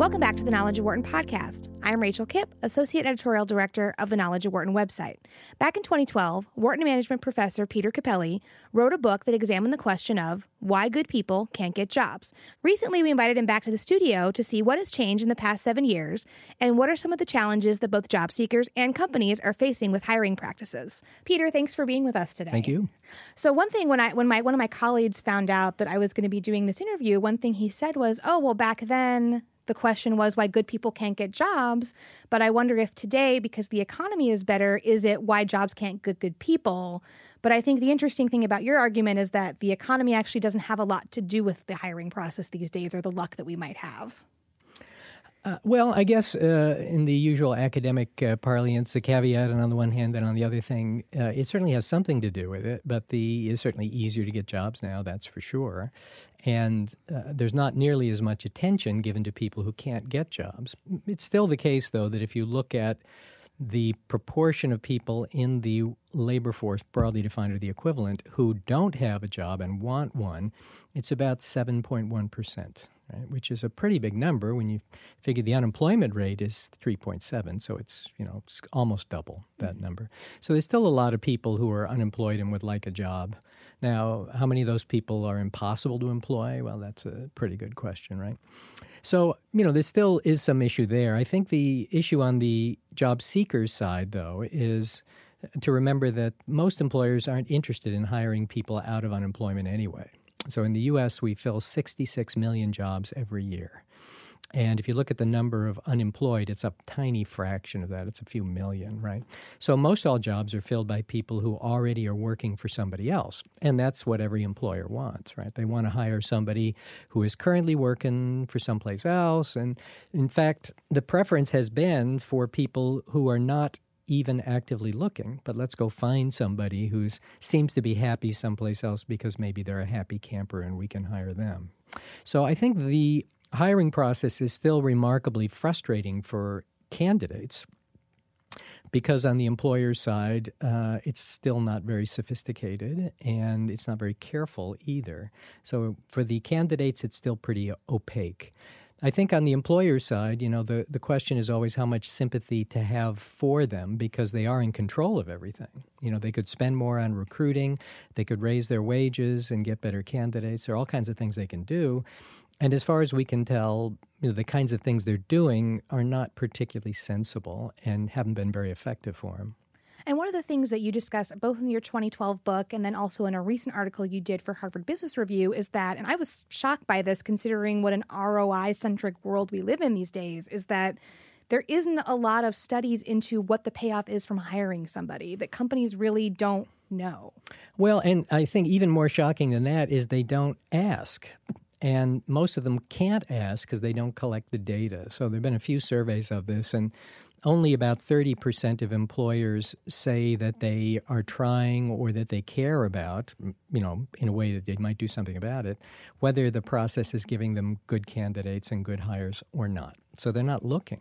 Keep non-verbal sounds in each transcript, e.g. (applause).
Welcome back to the Knowledge at Wharton podcast. I'm Rachel Kipp, Associate Editorial Director of the Knowledge at Wharton website. Back in 2012, Wharton management professor Peter Cappelli wrote a book that examined the question of why good people can't get jobs. Recently, we invited him back to the studio to see what has changed in the past seven years and what are some of the challenges that both job seekers and companies are facing with hiring practices. Peter, thanks for being with us today. Thank you. So one thing when I when my one of my colleagues found out that I was going to be doing this interview, one thing he said was, "Oh, well back then the question was why good people can't get jobs. But I wonder if today, because the economy is better, is it why jobs can't get good people? But I think the interesting thing about your argument is that the economy actually doesn't have a lot to do with the hiring process these days or the luck that we might have. Uh, well, I guess uh, in the usual academic uh, parlance, a caveat, and on the one hand, and on the other thing, uh, it certainly has something to do with it. But the it's certainly easier to get jobs now, that's for sure. And uh, there's not nearly as much attention given to people who can't get jobs. It's still the case, though, that if you look at the proportion of people in the labor force, broadly defined, or the equivalent, who don't have a job and want one, it's about 7.1 percent right, which is a pretty big number when you figure the unemployment rate is 3.7. So it's, you know, it's almost double that mm-hmm. number. So there's still a lot of people who are unemployed and would like a job. Now, how many of those people are impossible to employ? Well, that's a pretty good question, right? So, you know, there still is some issue there. I think the issue on the job seekers side, though, is to remember that most employers aren't interested in hiring people out of unemployment anyway. So in the US, we fill 66 million jobs every year. And if you look at the number of unemployed, it's a tiny fraction of that. It's a few million, right? So most all jobs are filled by people who already are working for somebody else. And that's what every employer wants, right? They want to hire somebody who is currently working for someplace else. And in fact, the preference has been for people who are not even actively looking, but let's go find somebody who seems to be happy someplace else because maybe they're a happy camper and we can hire them. So I think the hiring process is still remarkably frustrating for candidates because on the employer's side, uh, it's still not very sophisticated and it's not very careful either. So for the candidates, it's still pretty opaque. I think on the employer side, you know, the, the question is always how much sympathy to have for them because they are in control of everything. You know, they could spend more on recruiting, they could raise their wages and get better candidates. There are all kinds of things they can do. And as far as we can tell, you know, the kinds of things they're doing are not particularly sensible and haven't been very effective for them. And one of the things that you discuss both in your 2012 book and then also in a recent article you did for Harvard Business Review is that, and I was shocked by this considering what an ROI centric world we live in these days, is that there isn't a lot of studies into what the payoff is from hiring somebody, that companies really don't know. Well, and I think even more shocking than that is they don't ask. And most of them can't ask because they don't collect the data. So there have been a few surveys of this, and only about 30% of employers say that they are trying or that they care about, you know, in a way that they might do something about it, whether the process is giving them good candidates and good hires or not. So they're not looking.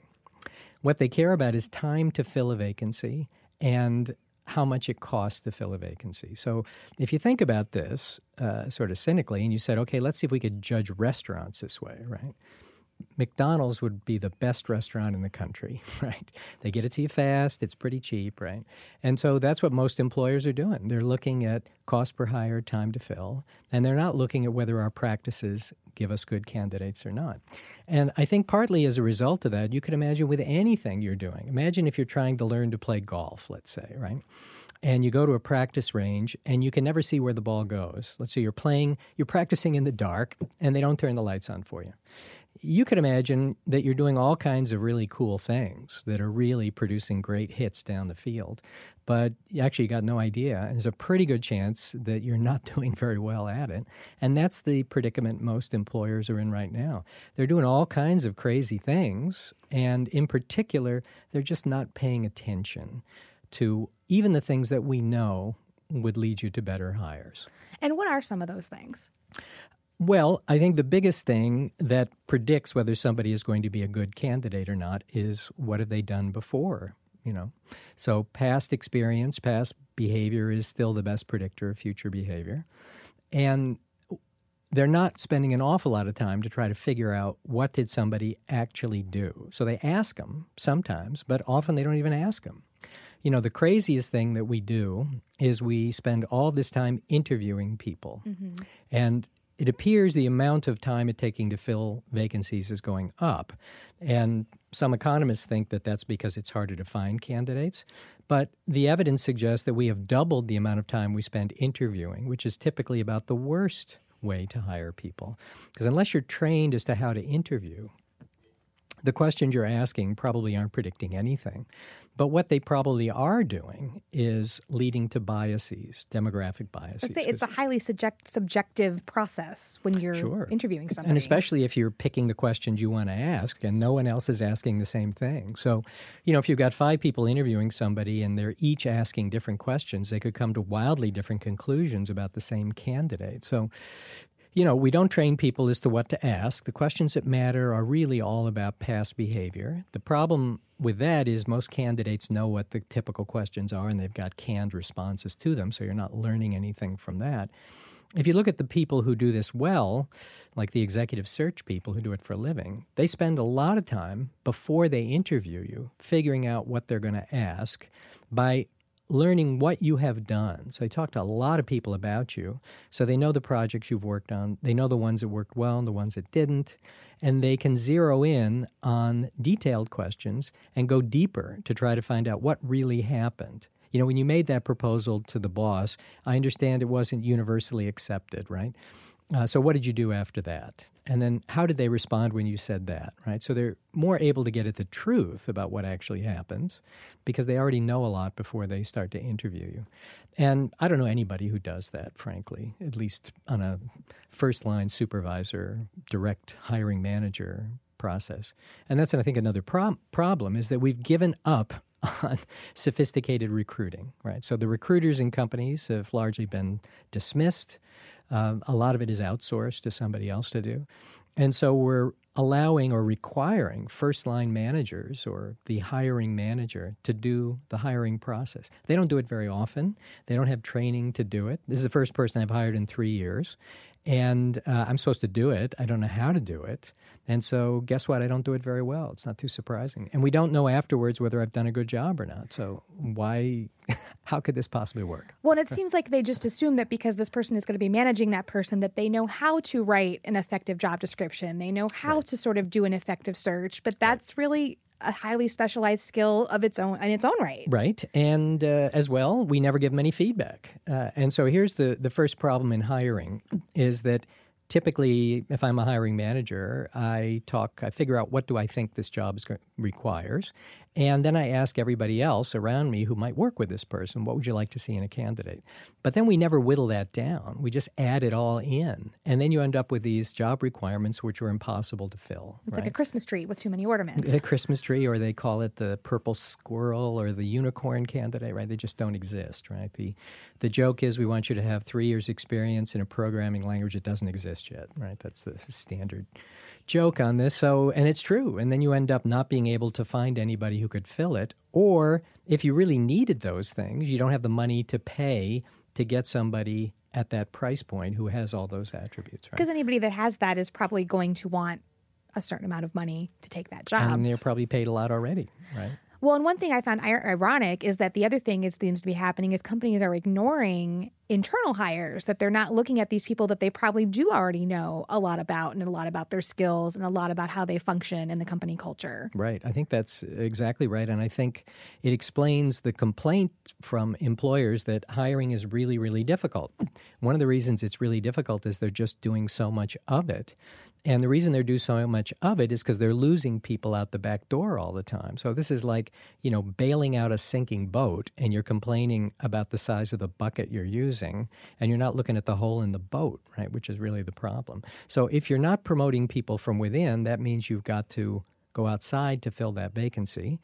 What they care about is time to fill a vacancy and how much it costs to fill a vacancy. So if you think about this uh, sort of cynically and you said, okay, let's see if we could judge restaurants this way, right? McDonald's would be the best restaurant in the country, (laughs) right? They get it to you fast, it's pretty cheap, right? And so that's what most employers are doing. They're looking at cost per hire, time to fill, and they're not looking at whether our practices give us good candidates or not. And I think partly as a result of that, you can imagine with anything you're doing. Imagine if you're trying to learn to play golf, let's say, right? and you go to a practice range and you can never see where the ball goes. Let's say you're playing, you're practicing in the dark and they don't turn the lights on for you you could imagine that you're doing all kinds of really cool things that are really producing great hits down the field. But actually, you got no idea. And there's a pretty good chance that you're not (laughs) doing very well at it. And that's the predicament most employers are in right now. They're doing all kinds of crazy things. And in particular, they're just not paying attention to even the things that we know would lead you to better hires. And what are some of those things? Well, I think the biggest thing that predicts whether somebody is going to be a good candidate or not is what have they done before? you know. So past experience, past behavior is still the best predictor of future behavior. And they're not spending an awful lot of time to try to figure out what did somebody actually do. So they ask them sometimes, but often they don't even ask them. You know, the craziest thing that we do is we spend all this time interviewing people. Mm-hmm. And it appears the amount of time it's taking to fill vacancies is going up. And some economists think that that's because it's harder to find candidates. But the evidence suggests that we have doubled the amount of time we spend interviewing, which is typically about the worst way to hire people. Because unless you're trained as to how to interview, the questions you're asking probably aren't predicting anything. But what they probably are doing is leading to biases, demographic biases. Say it's a highly subject, subjective process when you're sure. interviewing somebody. And especially if you're picking the questions you want to ask and no one else is asking the same thing. So, you know, if you've got five people interviewing somebody and they're each asking different questions, they could come to wildly different conclusions about the same candidate. So, you know, we don't train people as to what to ask. The questions that matter are really all about past behavior. The problem with that is most candidates know what the typical questions are and they've got canned responses to them, so you're not learning anything from that. If you look at the people who do this well, like the executive search people who do it for a living, they spend a lot of time before they interview you figuring out what they're going to ask by learning what you have done. So I talked to a lot of people about you. So they know the projects you've worked on, they know the ones that worked well and the ones that didn't, and they can zero in on detailed questions and go deeper to try to find out what really happened. You know, when you made that proposal to the boss, I understand it wasn't universally accepted, right? Uh, so what did you do after that? And then how did they respond when you said that, right? So they're more able to get at the truth about what actually happens because they already know a lot before they start to interview you. And I don't know anybody who does that, frankly, at least on a first line supervisor, direct hiring manager process. And that's, I think, another pro- problem is that we've given up (laughs) on sophisticated recruiting, right? So the recruiters in companies have largely been dismissed. Um, a lot of it is outsourced to somebody else to do. And so we're allowing or requiring first line managers or the hiring manager to do the hiring process. They don't do it very often. They don't have training to do it. This is the first person I've hired in three years. And uh, I'm supposed to do it. I don't know how to do it. And so, guess what? I don't do it very well. It's not too surprising. And we don't know afterwards whether I've done a good job or not. So, why, (laughs) how could this possibly work? Well, and it seems like they just assume that because this person is going to be managing that person, that they know how to write an effective job description. They know how right. to sort of do an effective search. But that's right. really a highly specialized skill of its own in its own right. Right, and uh, as well, we never give them any feedback. Uh, and so here's the the first problem in hiring is that typically, if I'm a hiring manager, I talk, I figure out what do I think this job is, requires, and then I ask everybody else around me who might work with this person, what would you like to see in a candidate? But then we never whittle that down. We just add it all in. And then you end up with these job requirements which are impossible to fill. It's right? like a Christmas tree with too many ornaments. A Christmas tree, or they call it the purple squirrel or the unicorn candidate, right? They just don't exist, right? The, the joke is we want you to have three years' experience in a programming language that doesn't exist yet, right? That's the standard joke on this. So, and it's true. And then you end up not being able to find anybody who could fill it. Or if you really needed those things, you don't have the money to pay to get somebody at that price point who has all those attributes. Because right? anybody that has that is probably going to want a certain amount of money to take that job. And they're probably paid a lot already, right? Well, and one thing I found ironic is that the other thing is seems to be happening is companies are ignoring internal hires that they're not looking at these people that they probably do already know a lot about and a lot about their skills and a lot about how they function in the company culture. Right. I think that's exactly right and I think it explains the complaint from employers that hiring is really really difficult. One of the reasons it's really difficult is they're just doing so much of it. And the reason they're doing so much of it is because they're losing people out the back door all the time. So this is like, you know, bailing out a sinking boat and you're complaining about the size of the bucket you're using and you're not looking at the hole in the boat, right, which is really the problem. So if you're not promoting people from within, that means you've got to go outside to fill that vacancy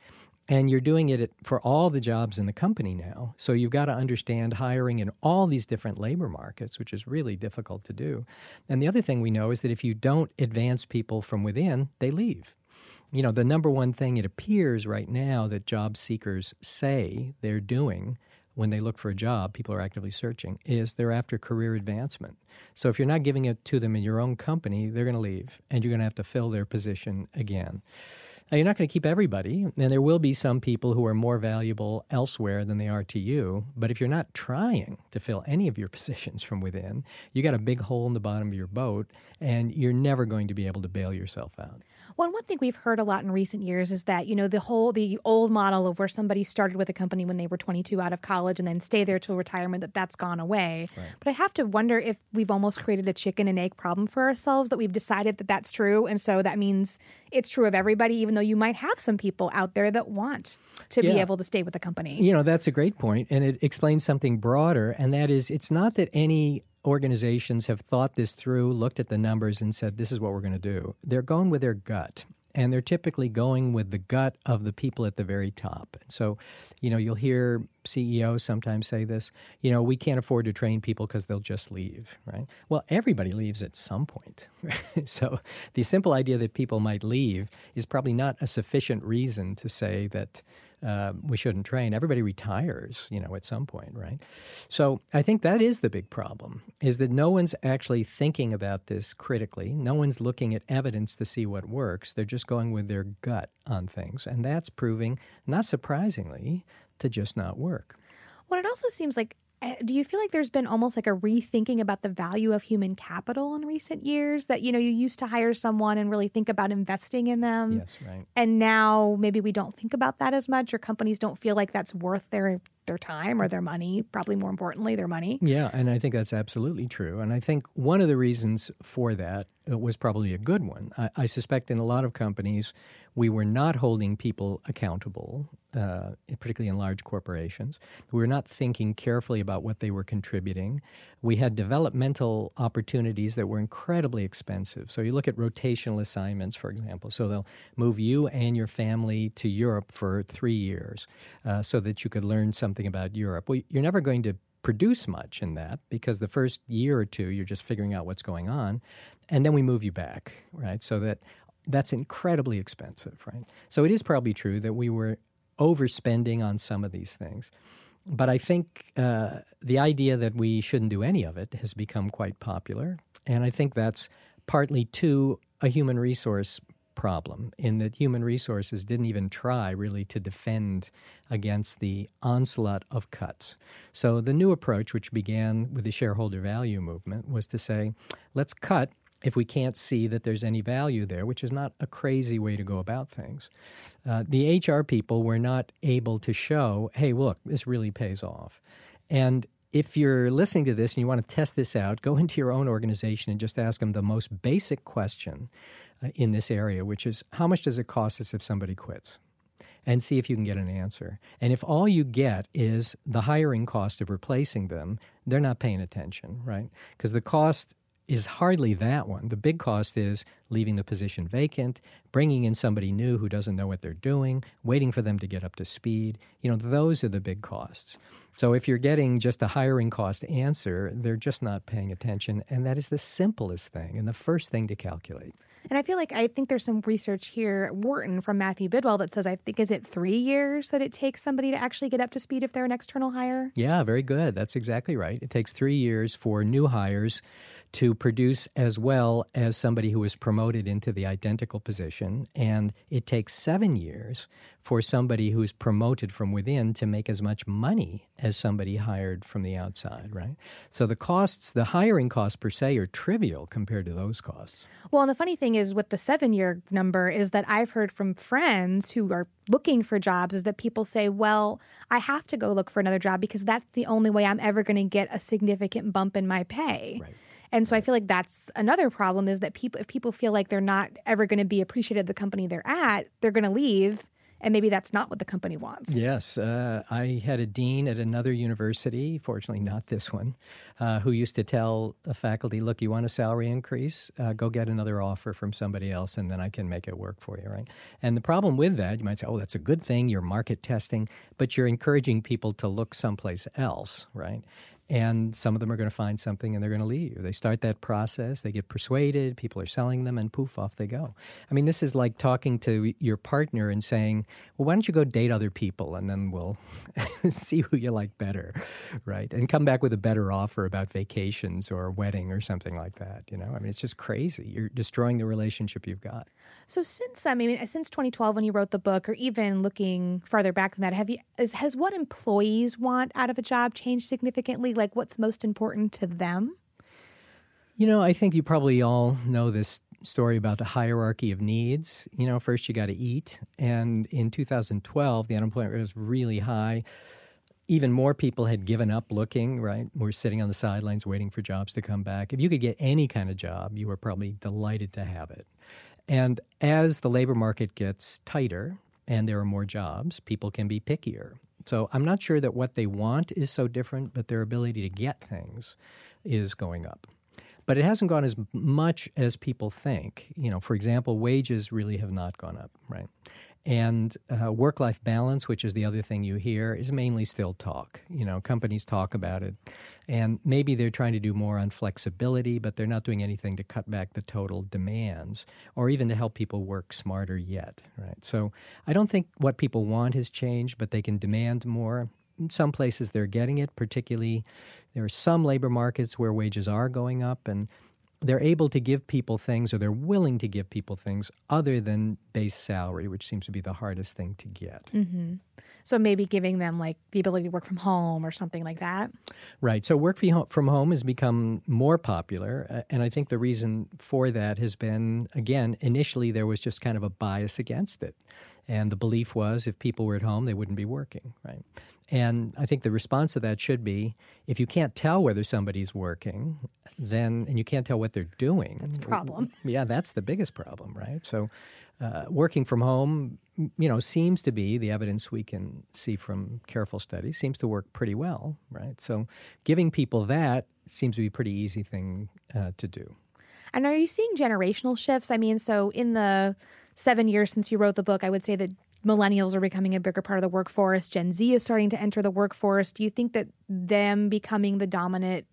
and you're doing it for all the jobs in the company now. So you've got to understand hiring in all these different labor markets, which is really difficult to do. And the other thing we know is that if you don't advance people from within, they leave. you know, the number one thing it appears right now that job seekers say they're doing when they look for a job, people are actively searching, is they're after career advancement. So if you're not giving it to them in your own company, they're going to leave and you're going to have to fill their position again. Now, you're not going to keep everybody, and there will be some people who are more valuable elsewhere than they are to you. But if you're not trying to fill any of your (laughs) positions from within, you got a big hole in the bottom of your boat, and you're never going to be able to bail yourself out. Well, one thing we've heard a lot in recent years is that, you know, the whole, the old model of where somebody started with a company when they were 22 out of college and then stay there till retirement, that that's gone away. Right. But I have to wonder if we've almost created a chicken and egg problem for ourselves, that we've decided that that's true. And so that means it's true of everybody, even though you might have some people out there that want to yeah. be able to stay with the company. You know, that's a great point, and it explains something broader, and that is it's not that any organizations have thought this through, looked at the numbers, and said, this is what we're going to do. They're going with their gut. And they're typically going with the gut of the people at the very top. And so, you know, you'll hear CEOs sometimes say this, you know, we can't afford to train people because they'll just leave, right? Well, everybody leaves at some point. (laughs) so the simple idea that people might leave is probably not a sufficient reason to say that uh, we shouldn't train. Everybody retires, you know, at some point, right? So I think that is the big problem: is that no one's actually thinking about this critically. No one's looking at evidence to see what works. They're just going with their gut on things, and that's proving, not surprisingly, to just not work. Well, it also seems like Eh, do you feel like there's been almost like a rethinking about the value of human capital in recent years? That you know you used to hire someone and really think about investing in them. Yes right. And now maybe we don't think about that as much or companies don't feel like that's worth their their time or their money probably more importantly their money yeah and i think that's absolutely true and i think one of the reasons for that was probably a good one i, I suspect in a lot of companies we were not holding people accountable, uh, particularly in large corporations. We were not thinking carefully about what they were contributing. We had developmental opportunities that were incredibly expensive. So you look at rotational assignments, for example. So they'll move you and your family to Europe for three years uh, so that you could learn something about Europe. Well, you're never going to produce much in that because the first year or two you're just figuring out what's going on and then we move you back right so that that's incredibly expensive, right? So it is probably true that we were overspending on some of these things. But I think uh, the idea that we shouldn't do any of it has become quite popular. And I think that's partly to a human resource problem, in that human resources didn't even try really to defend against the onslaught of cuts. So the new approach, which began with the shareholder value movement, was to say, let's cut if we can't see that there's any value there, which is not a crazy way to go about things. Uh, the HR people were not able to show, hey, look, this really pays off. And if you're listening to this and you want to test this out, go (laughs) into your own organization and just ask them the most basic question in this area, which is how much does it cost us if somebody quits? And see if you can get an answer. And if all you get is the hiring cost of replacing them, they're not paying attention, right? Because the cost is hardly that one. The big cost is leaving the position vacant, bringing in somebody new who doesn't know what they're doing, waiting for them to get up to speed. You know, those are the big costs. So if you're getting just a hiring cost answer, they're just not paying attention. And that is the simplest thing and the first thing to calculate. And I feel like I think there's some research here, Wharton from Matthew Bidwell, that says I think is it three years that it takes somebody to actually get up to speed if they're an external hire. Yeah, very good. That's exactly right. It takes three years for new hires to produce as well as somebody who is promoted into the identical position, and it takes seven years for somebody who's promoted from within to make as much money as somebody hired from the outside, right? So the costs, the hiring costs per se, are trivial compared to those costs. Well, and the funny thing is with the seven year number is that I've heard from friends who are looking for jobs is that people say, well, I have to go look for another job because that's the only way I'm ever going to get a significant bump in my pay. Right. And so I feel like that's another problem is that people if people feel like they're not ever going to be appreciated at the company they're at, they're going to leave and maybe that's not what the company wants. Yes. Uh, I had a dean at another university, fortunately not this one, uh, who used to tell the faculty, look, you want a salary increase? Uh, go get another offer from somebody else, and then I can make it work for you, right? And the problem with that, you might say, oh, that's a good thing, you're market testing, but you're encouraging people to look someplace else, right? And some of them are going to find something and they're going to leave. They start that process, they get persuaded, people are selling them, and poof, off they go. I mean, this is like talking to your partner and saying, well, why don't you go date other people and then we'll (laughs) see who you like better, right? And come back with a better offer about vacations or a wedding or something like that. You know, I mean, it's just crazy. You're destroying the relationship you've got. So since I mean, since 2012 when you wrote the book, or even looking farther back than that, have you has what employees want out of a job changed significantly? Like, what's most important to them? You know, I think you probably all know this story about the hierarchy of needs. You know, first you got to eat, and in 2012, the unemployment rate was really high. Even more people had given up looking, right? We're sitting on the sidelines waiting for jobs to come back. If you could get any kind of job, you were probably delighted to have it. And as the labor market gets tighter and there are more jobs, people can be pickier. So I'm not sure that what they want is so different, but their ability to get things is going up. But it hasn't gone as much as people think. You know, for example, wages really have not gone up, right? And uh, work life balance, which is the other thing you hear, is mainly still talk. You know, companies talk about it. And maybe they're trying to do more on flexibility, but they're not doing anything to cut back the total demands or even to help people work smarter yet, right? So I don't think what people want has changed, but they can demand more. In some places they're getting it, particularly there are some labor markets where wages are going up and they're able to give people things or they're willing to give people things other than base salary, which seems to be the hardest thing to get. Mm-hmm. So maybe giving them like the ability to work from home or something like that. Right. So work from home has become more popular. And I think the reason for that has been, again, initially there was just kind of a bias against it. And the belief was if people were at home, they wouldn't be working, right? And I think the response to that should be if you can't tell whether somebody's working, then, and you can't tell what they're doing. That's a problem. (laughs) Yeah, that's the biggest problem, right? So, uh, working from home, you know, seems to be the evidence we can see from careful studies seems to work pretty well, right? So, giving people that seems to be a pretty easy thing uh, to do. And are you seeing generational shifts? I mean, so in the seven years since you wrote the book, I would say that millennials are becoming a bigger part of the workforce. Gen Z is starting to enter the workforce. Do you think that them becoming the dominant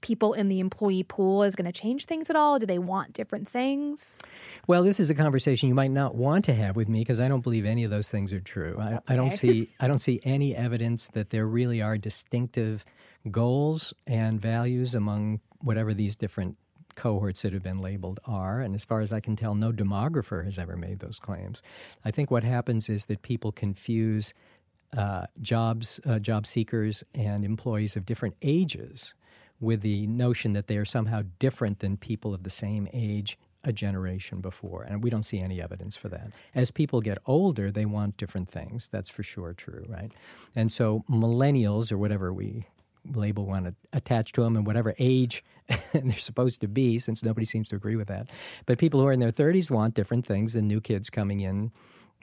people in the employee pool is going to change things at all? Do they want different things? Well, this is a conversation you might not want to have with me because I don't believe any of those things are true. I, I don't see I don't see any evidence that there really are distinctive goals and values among whatever these different cohorts that have been labeled are. And as far as I can tell, no demographer has ever made those claims. I think what happens is that people confuse uh, jobs, uh, job seekers, and employees of different ages with the notion that they are somehow different than people of the same age a generation before. And we don't see any evidence for that. As people get older, they want different things. That's for sure true, right? And so millennials, or whatever we label want to attach to them and whatever age (laughs) they're supposed to be, since nobody seems to agree with that. But people who are in their 30s want different things than new kids coming in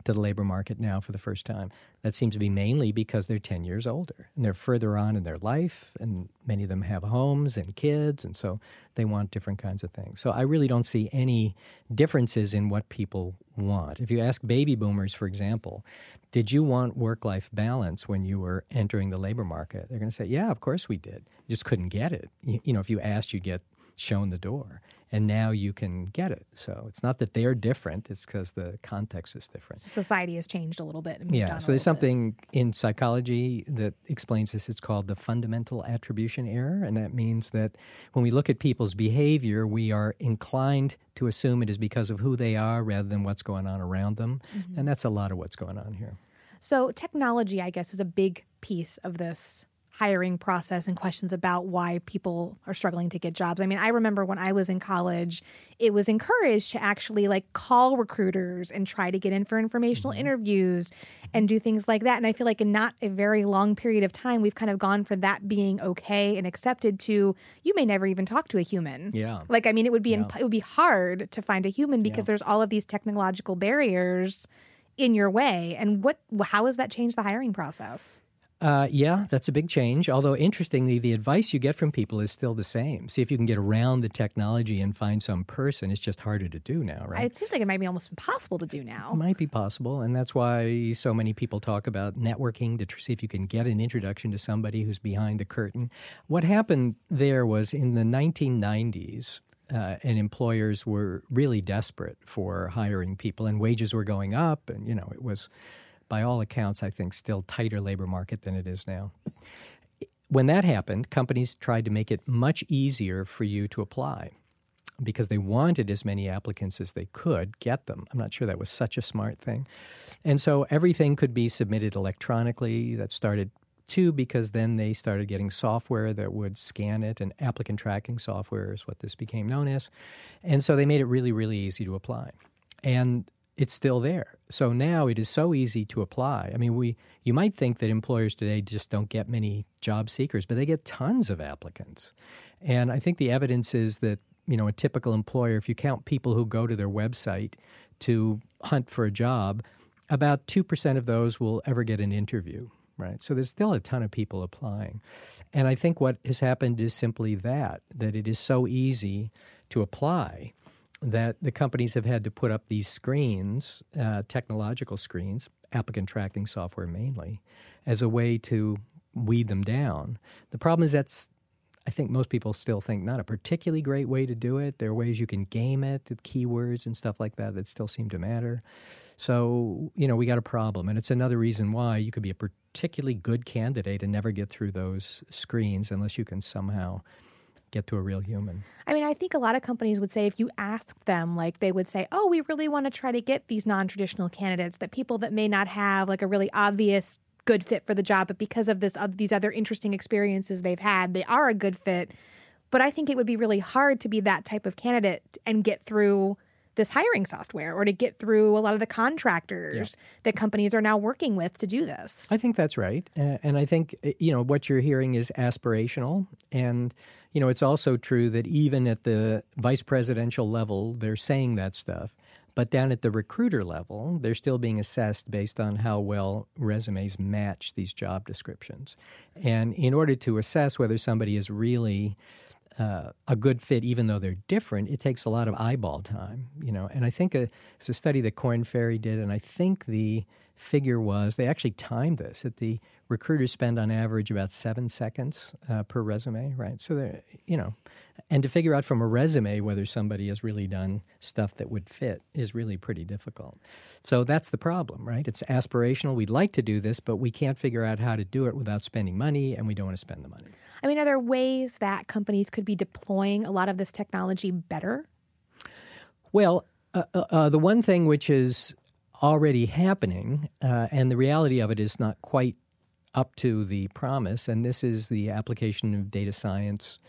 to the labor market now for the first time. That seems to be mainly because they're 10 years older and they're further on in their life, and many of them have homes and kids, and so they want different kinds of things. So I really don't see any differences in what people want. If you ask baby boomers, for example, did you want work life balance when you were entering the labor market? They're going to say, yeah, of course we did. You just couldn't get it. You, you know, if you asked, you'd get shown the door and now you can get it. So it's not that they're different; it's because the context is different. Society has changed a little bit. yeah. So there's something bit. in psychology that explains this. It's called the fundamental attribution error, and that means that when we look at people's behavior, we are inclined to assume it is because of who they are rather than what's going on around them, mm-hmm. and that's a lot of what's going on here. So technology, I guess, is a big piece of this hiring process and questions about why people are struggling to get jobs. I mean, I remember when I was in college, it was encouraged to actually like call recruiters and try to get in for informational mm-hmm. interviews and do things like that. And I feel like in not a very long period of time, we've kind of gone for that being okay and accepted to you may never even talk to a human. Yeah. Like I mean, it would be yeah. it would be hard to find a human because yeah. there's all of these technological barriers in your way. And what how has that changed the hiring process? Uh, yeah, that's a big change. Although, interestingly, the advice you get from people is still the same. See if you can get around the technology and find some person. It's just harder to do now, right? It seems like it might be almost impossible to do now. It might be possible. And that's why so many people talk about networking to tr- see if you can get an introduction to somebody who's behind the curtain. What happened there was in the 1990s, uh, and employers were really desperate for hiring people, and wages were going up, and you know it was by all accounts, I think, still tighter labor market than it is now. When that happened, companies tried to make it much easier for you to apply because they wanted as many applicants as they could get them. I'm not sure that was such a smart thing. And so everything could be submitted electronically. That started too because then they started getting software that would scan it, and applicant tracking software is what this became known as. And so they made it really, really easy to apply. And it's still there. So now it is so easy to apply. I mean, we you might think that employers today just don't get many job seekers, but they get tons of applicants. And I think the evidence is that, you know, a typical employer, if you count people who go to their website to hunt for a job, about 2% of those will ever get an interview, right? So there's still a ton of people applying. And I think what has happened is simply that, that it is so easy to apply that the companies have had to put up these screens, uh, technological screens, applicant tracking software mainly, as a way to weed them down. The problem is that's I think most people still think not a particularly great way to do it. There are ways you can game it with keywords and stuff like that that still seem to matter. So, you know, we got a problem. And it's another reason why you could be a particularly good candidate and never get through those screens unless you can somehow get to a real human. I mean, I think a lot of companies would say if you asked them, like they would say, "Oh, we really want to try to get these non-traditional candidates, that people that may not have like a really obvious good fit for the job, but because of this uh, these other interesting experiences they've had, they are a good fit." But I think it would be really hard to be that type of candidate and get through this hiring software or to get through a lot of the contractors yeah. that companies are now working with to do this. I think that's right. and I think, eh, you know, what you're hearing is aspirational. And, you know, it's also true that even at the vice presidential level, they're saying that stuff. But down at the recruiter level, they're still being assessed based on how well resumes match these job descriptions. And in order to assess whether somebody is really uh, a good fit, even though they're different, it takes a lot of eyeball time, you know. And I think a, it's a study that Korn Ferry did, and I think the figure was they actually timed this that the recruiters spend on average about seven seconds uh, per resume, right? So they you know, and to figure out from a resume whether somebody has really done stuff that would fit is really pretty difficult. So that's the problem, right? It's aspirational. We'd like to do this, but we can't figure out how to do it without spending money, and we don't want to spend the money. I mean, are there ways that companies could be deploying a lot of this technology better? Well, uh, uh, uh the one thing which is already happening, uh, and the reality of it is not quite up to the promise, and this is the application of data science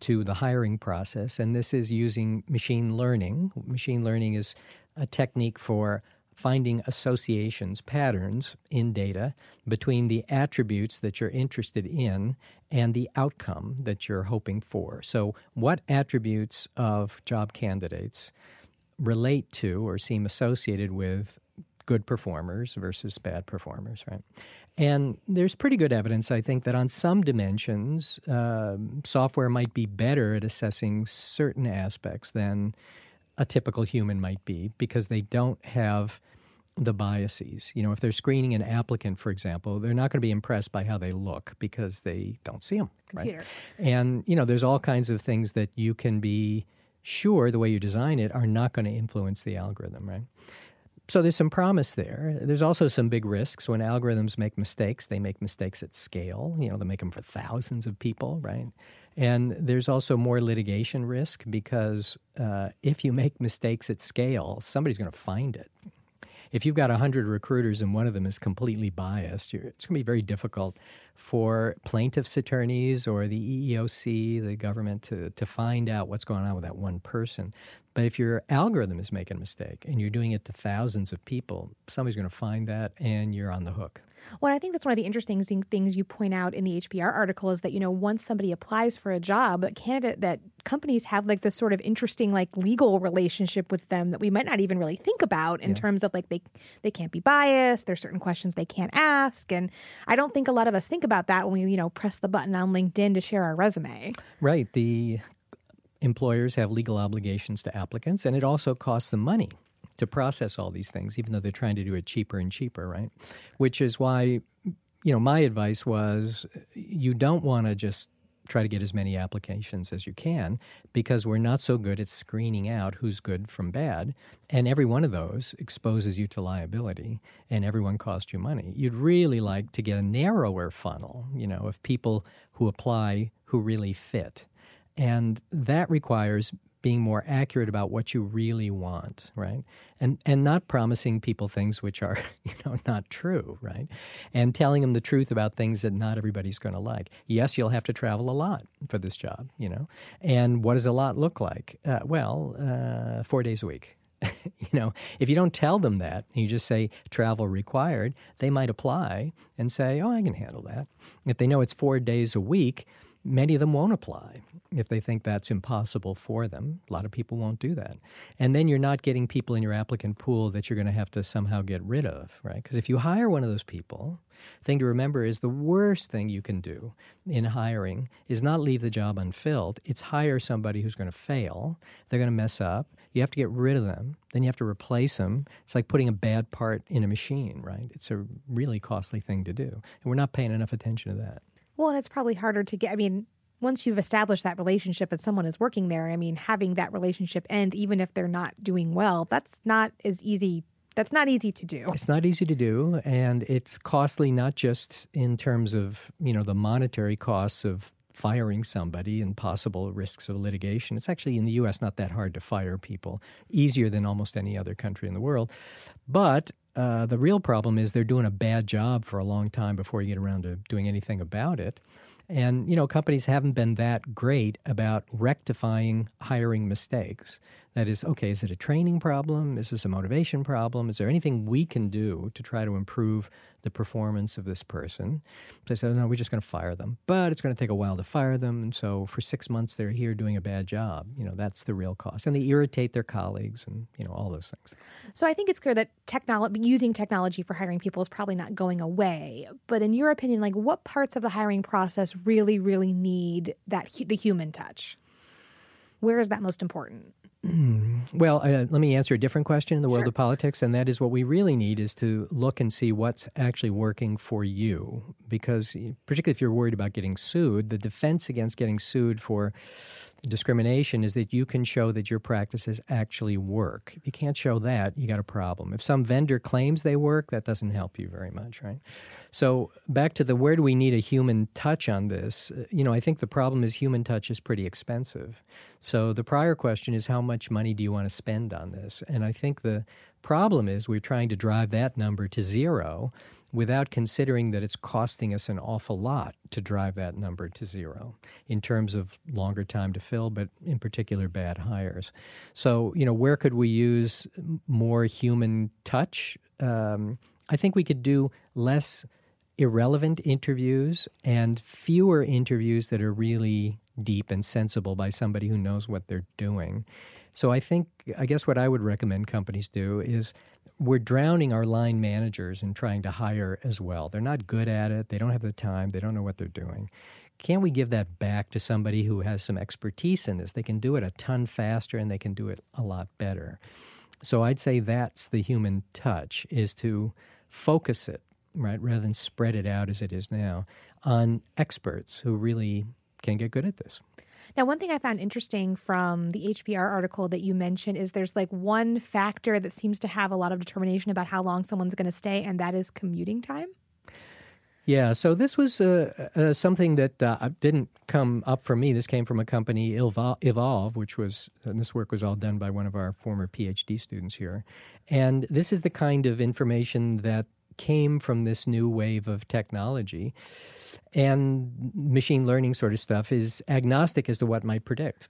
to the hiring process, and this is using machine learning. Machine learning is a technique for finding associations, patterns in data between the attributes that you're interested in and the outcome that you're hoping for. So, what attributes of job candidates relate to or seem associated with good performers versus bad performers, right? And there's pretty good evidence, I think, that on some dimensions, uh, software might be better at assessing certain aspects than a typical human might be because they don't have the biases. You know, if they're screening an applicant, for example, they're not going to be impressed by how they look because they don't see them. Computer. Right? And, you know, there's all kinds of things that you can be sure the way you design it are not going to influence the algorithm, right? So there's some promise there. There's also some big risks when algorithms make mistakes. They make mistakes at scale. You know, they make them for thousands of people, right? And there's also more litigation risk because uh, if you make mistakes at scale, somebody's going to find it if you've got 100 recruiters and one of them is completely biased, it's going to be very difficult for plaintiffs' attorneys or the EEOC, the government, to, to find out what's going on with that one person. But if your algorithm is making a mistake and you're doing it to thousands of people, somebody's going to find that and you're on the hook. Well, I think that's one of the interesting things you point out in the HBR article is that, you know, once somebody applies for a job, that candidate that companies have like this sort of interesting like legal relationship with them that we might not even really think about in yeah. terms of like they they can't be biased, there's certain questions they can't ask. And I don't think a lot of us think about that when we, you know, press the button on LinkedIn to share our resume. Right. The employers have legal obligations to applicants and it also costs them money to process all these things, even though they're trying to do it cheaper and cheaper, right? Which is why, you know, my advice was you don't want to just try to get as many applications as you can because we're not so good at screening out who's good from bad. And every one of those exposes you to liability and everyone costs you money. You'd really like to get a narrower funnel, you know, of people who apply who really fit. And that requires being more accurate about what you really want, right? And and not promising people things which are, (laughs) you know, not true, right? And telling them the truth about things that not everybody's going to like. Yes, you'll have to travel a lot for this job, you know. And what does a lot look like? Uh, well, uh, four days a week. (laughs) you know, if you don't tell them that, you just say travel required, they might apply and say, "Oh, I can handle that." If they know it's four days a week, many of them won't apply if they think that's impossible for them. A lot of people won't do that. And then you're not getting people in your applicant pool that you're going to have to somehow get rid of, right? Because if you hire one of those people, thing to remember is the worst thing you can do in hiring is not leave the job unfilled. It's hire somebody who's going to fail. They're going to mess up. You have to get rid of them. Then you have to replace them. It's like putting a bad part in a machine, right? It's a really costly thing to do. And we're not paying enough attention to that. Well, and it's probably harder to get. I mean, once you've established that relationship and someone is working there, I mean, having that relationship end, even if they're not doing well, that's not as easy. That's not easy to do. It's not easy to do, and it's costly not just in terms of you know the monetary costs of firing somebody and possible risks of litigation. It's actually in the U.S. not that hard to fire people, easier than almost any other country in the world. But uh, the real problem is they're doing a bad job for a long time before you get around to doing anything about it. And, you know, companies haven't been that great about rectifying hiring mistakes. That is, okay, is it a training problem? Is this a motivation problem? Is there anything we can do to try to improve the performance of this person? They said, no, we're just going to fire them. But it's going to take a while to fire them. And so for six months, they're here doing a bad job. You know, that's the real cost. And they irritate their colleagues and, you know, all those things. So I think it's clear that technology, using technology for hiring people is probably not going away. But in your opinion, like what parts of the hiring process really, really need that the human touch? Where is that most important? Well, uh, let me answer a different question in the world sure. of politics, and that is what we really need is to look and see what's actually working for you. Because, particularly if you're worried about getting sued, the defense against getting sued for discrimination is that you can show that your practices actually work. If you can't show that, you got a problem. If some vendor claims they work, that doesn't help you very much, right? So back to the where do we need a human touch on this? Uh, you know, I think the problem is human touch is pretty expensive. So the prior question is how much money do you want to spend on this? And I think the problem is we're trying to drive that number to zero without considering that it's costing us an awful lot to drive that number to zero in terms of longer time to fill, but in particular bad hires. So, you know, where could we use more human touch? Um, I think we could do less irrelevant interviews and fewer interviews that are really deep and sensible by somebody who knows what they're doing. So I think, I guess what I would recommend companies do is we're drowning our line managers in trying to hire as well. They're not good at it, they don't have the time, they don't know what they're doing. Can we give that back to somebody who has some expertise in this? They can do it a ton faster and they can do it a lot better. So I'd say that's the human touch is to focus it, right, rather than spread it out as it is now on experts who really can get good at this. Now, one thing I found interesting from the HBR article that you mentioned is there's like one factor that seems to have a lot of determination about how long someone's going to stay, and that is commuting time. Yeah, so this was uh, uh, something that uh, didn't come up from me. This came from a company, Evolv, which was, and this work was all done by one of our former PhD students here. And this is the kind of information that came from this new wave of technology and machine learning sort of stuff is agnostic as to what might predict.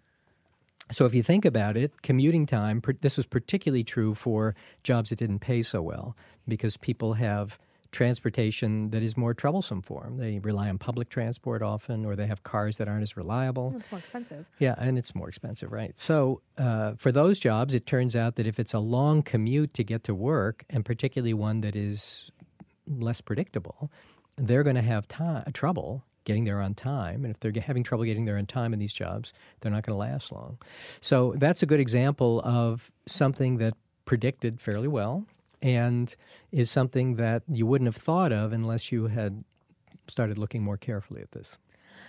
So if you think about it, commuting time, this was particularly true for jobs that didn't pay so well because people have transportation that is more troublesome for them. They rely on public transport often, or they have cars that aren't as reliable. It's more expensive. Yeah, and it's more expensive, right? So, uh, for those jobs, it turns out that if it's a long commute to get to work, and particularly one that is less predictable, they're going to have time, trouble getting there on time. And if they're having trouble getting there on time in these jobs, they're not going to last long. So, that's a good example of something that predicted fairly well and is something that you wouldn't have thought of unless you had started looking more carefully at this.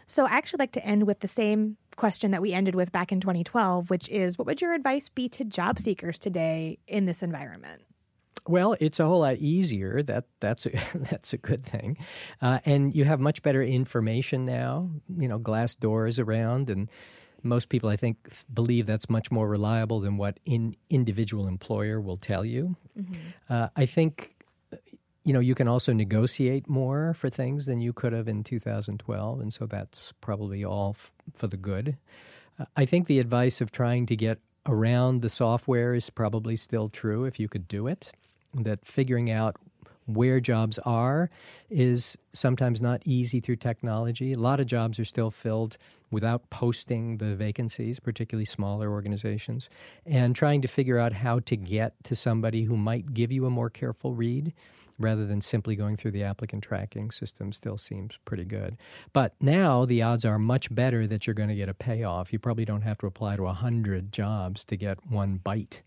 So, I actually like to end with the same question that we ended with back in 2012, which is what would your advice be to job seekers today in this environment? Well, it's a whole lot easier. That that's a, (laughs) that's a good thing, uh, and you have much better information now. You know, Glassdoor is around, and most people, I think, believe that's much more reliable than what an individual employer will tell you. Mm-hmm. Uh, I think, you know, you can also negotiate more for things than you could have in 2012, and so that's probably all f- for the good. Uh, I think the advice of trying to get around the software is probably still true if you could do it. That figuring out where jobs are is sometimes not easy through technology. A lot of jobs are still filled without posting the vacancies, particularly smaller organizations, and trying to figure out how to get to somebody who might give you a more careful read rather than simply going through the applicant tracking system still seems pretty good. But now the odds are much better that you're going to get a payoff. You probably don't have to apply to 100 jobs to get one bite.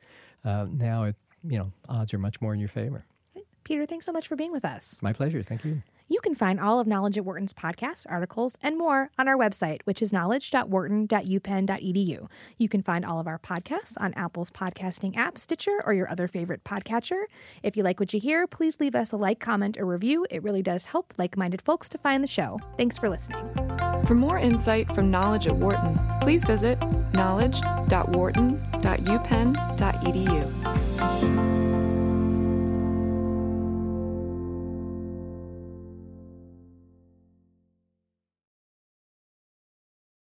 Uh, now, it, you know, odds are much more in your favor. Peter, thanks so much for being with us. My pleasure. Thank you. You can find all of Knowledge at Wharton's podcasts, articles, and more on our website, which is knowledge.wharton.upenn.edu. You can find all of our podcasts on Apple's podcasting app, Stitcher, or your other favorite podcatcher. If you like what you hear, please leave us a like, comment, or review. It really does help like minded folks to find the show. Thanks for listening. For more insight from Knowledge at Wharton, please visit knowledge.wharton.upenn.edu.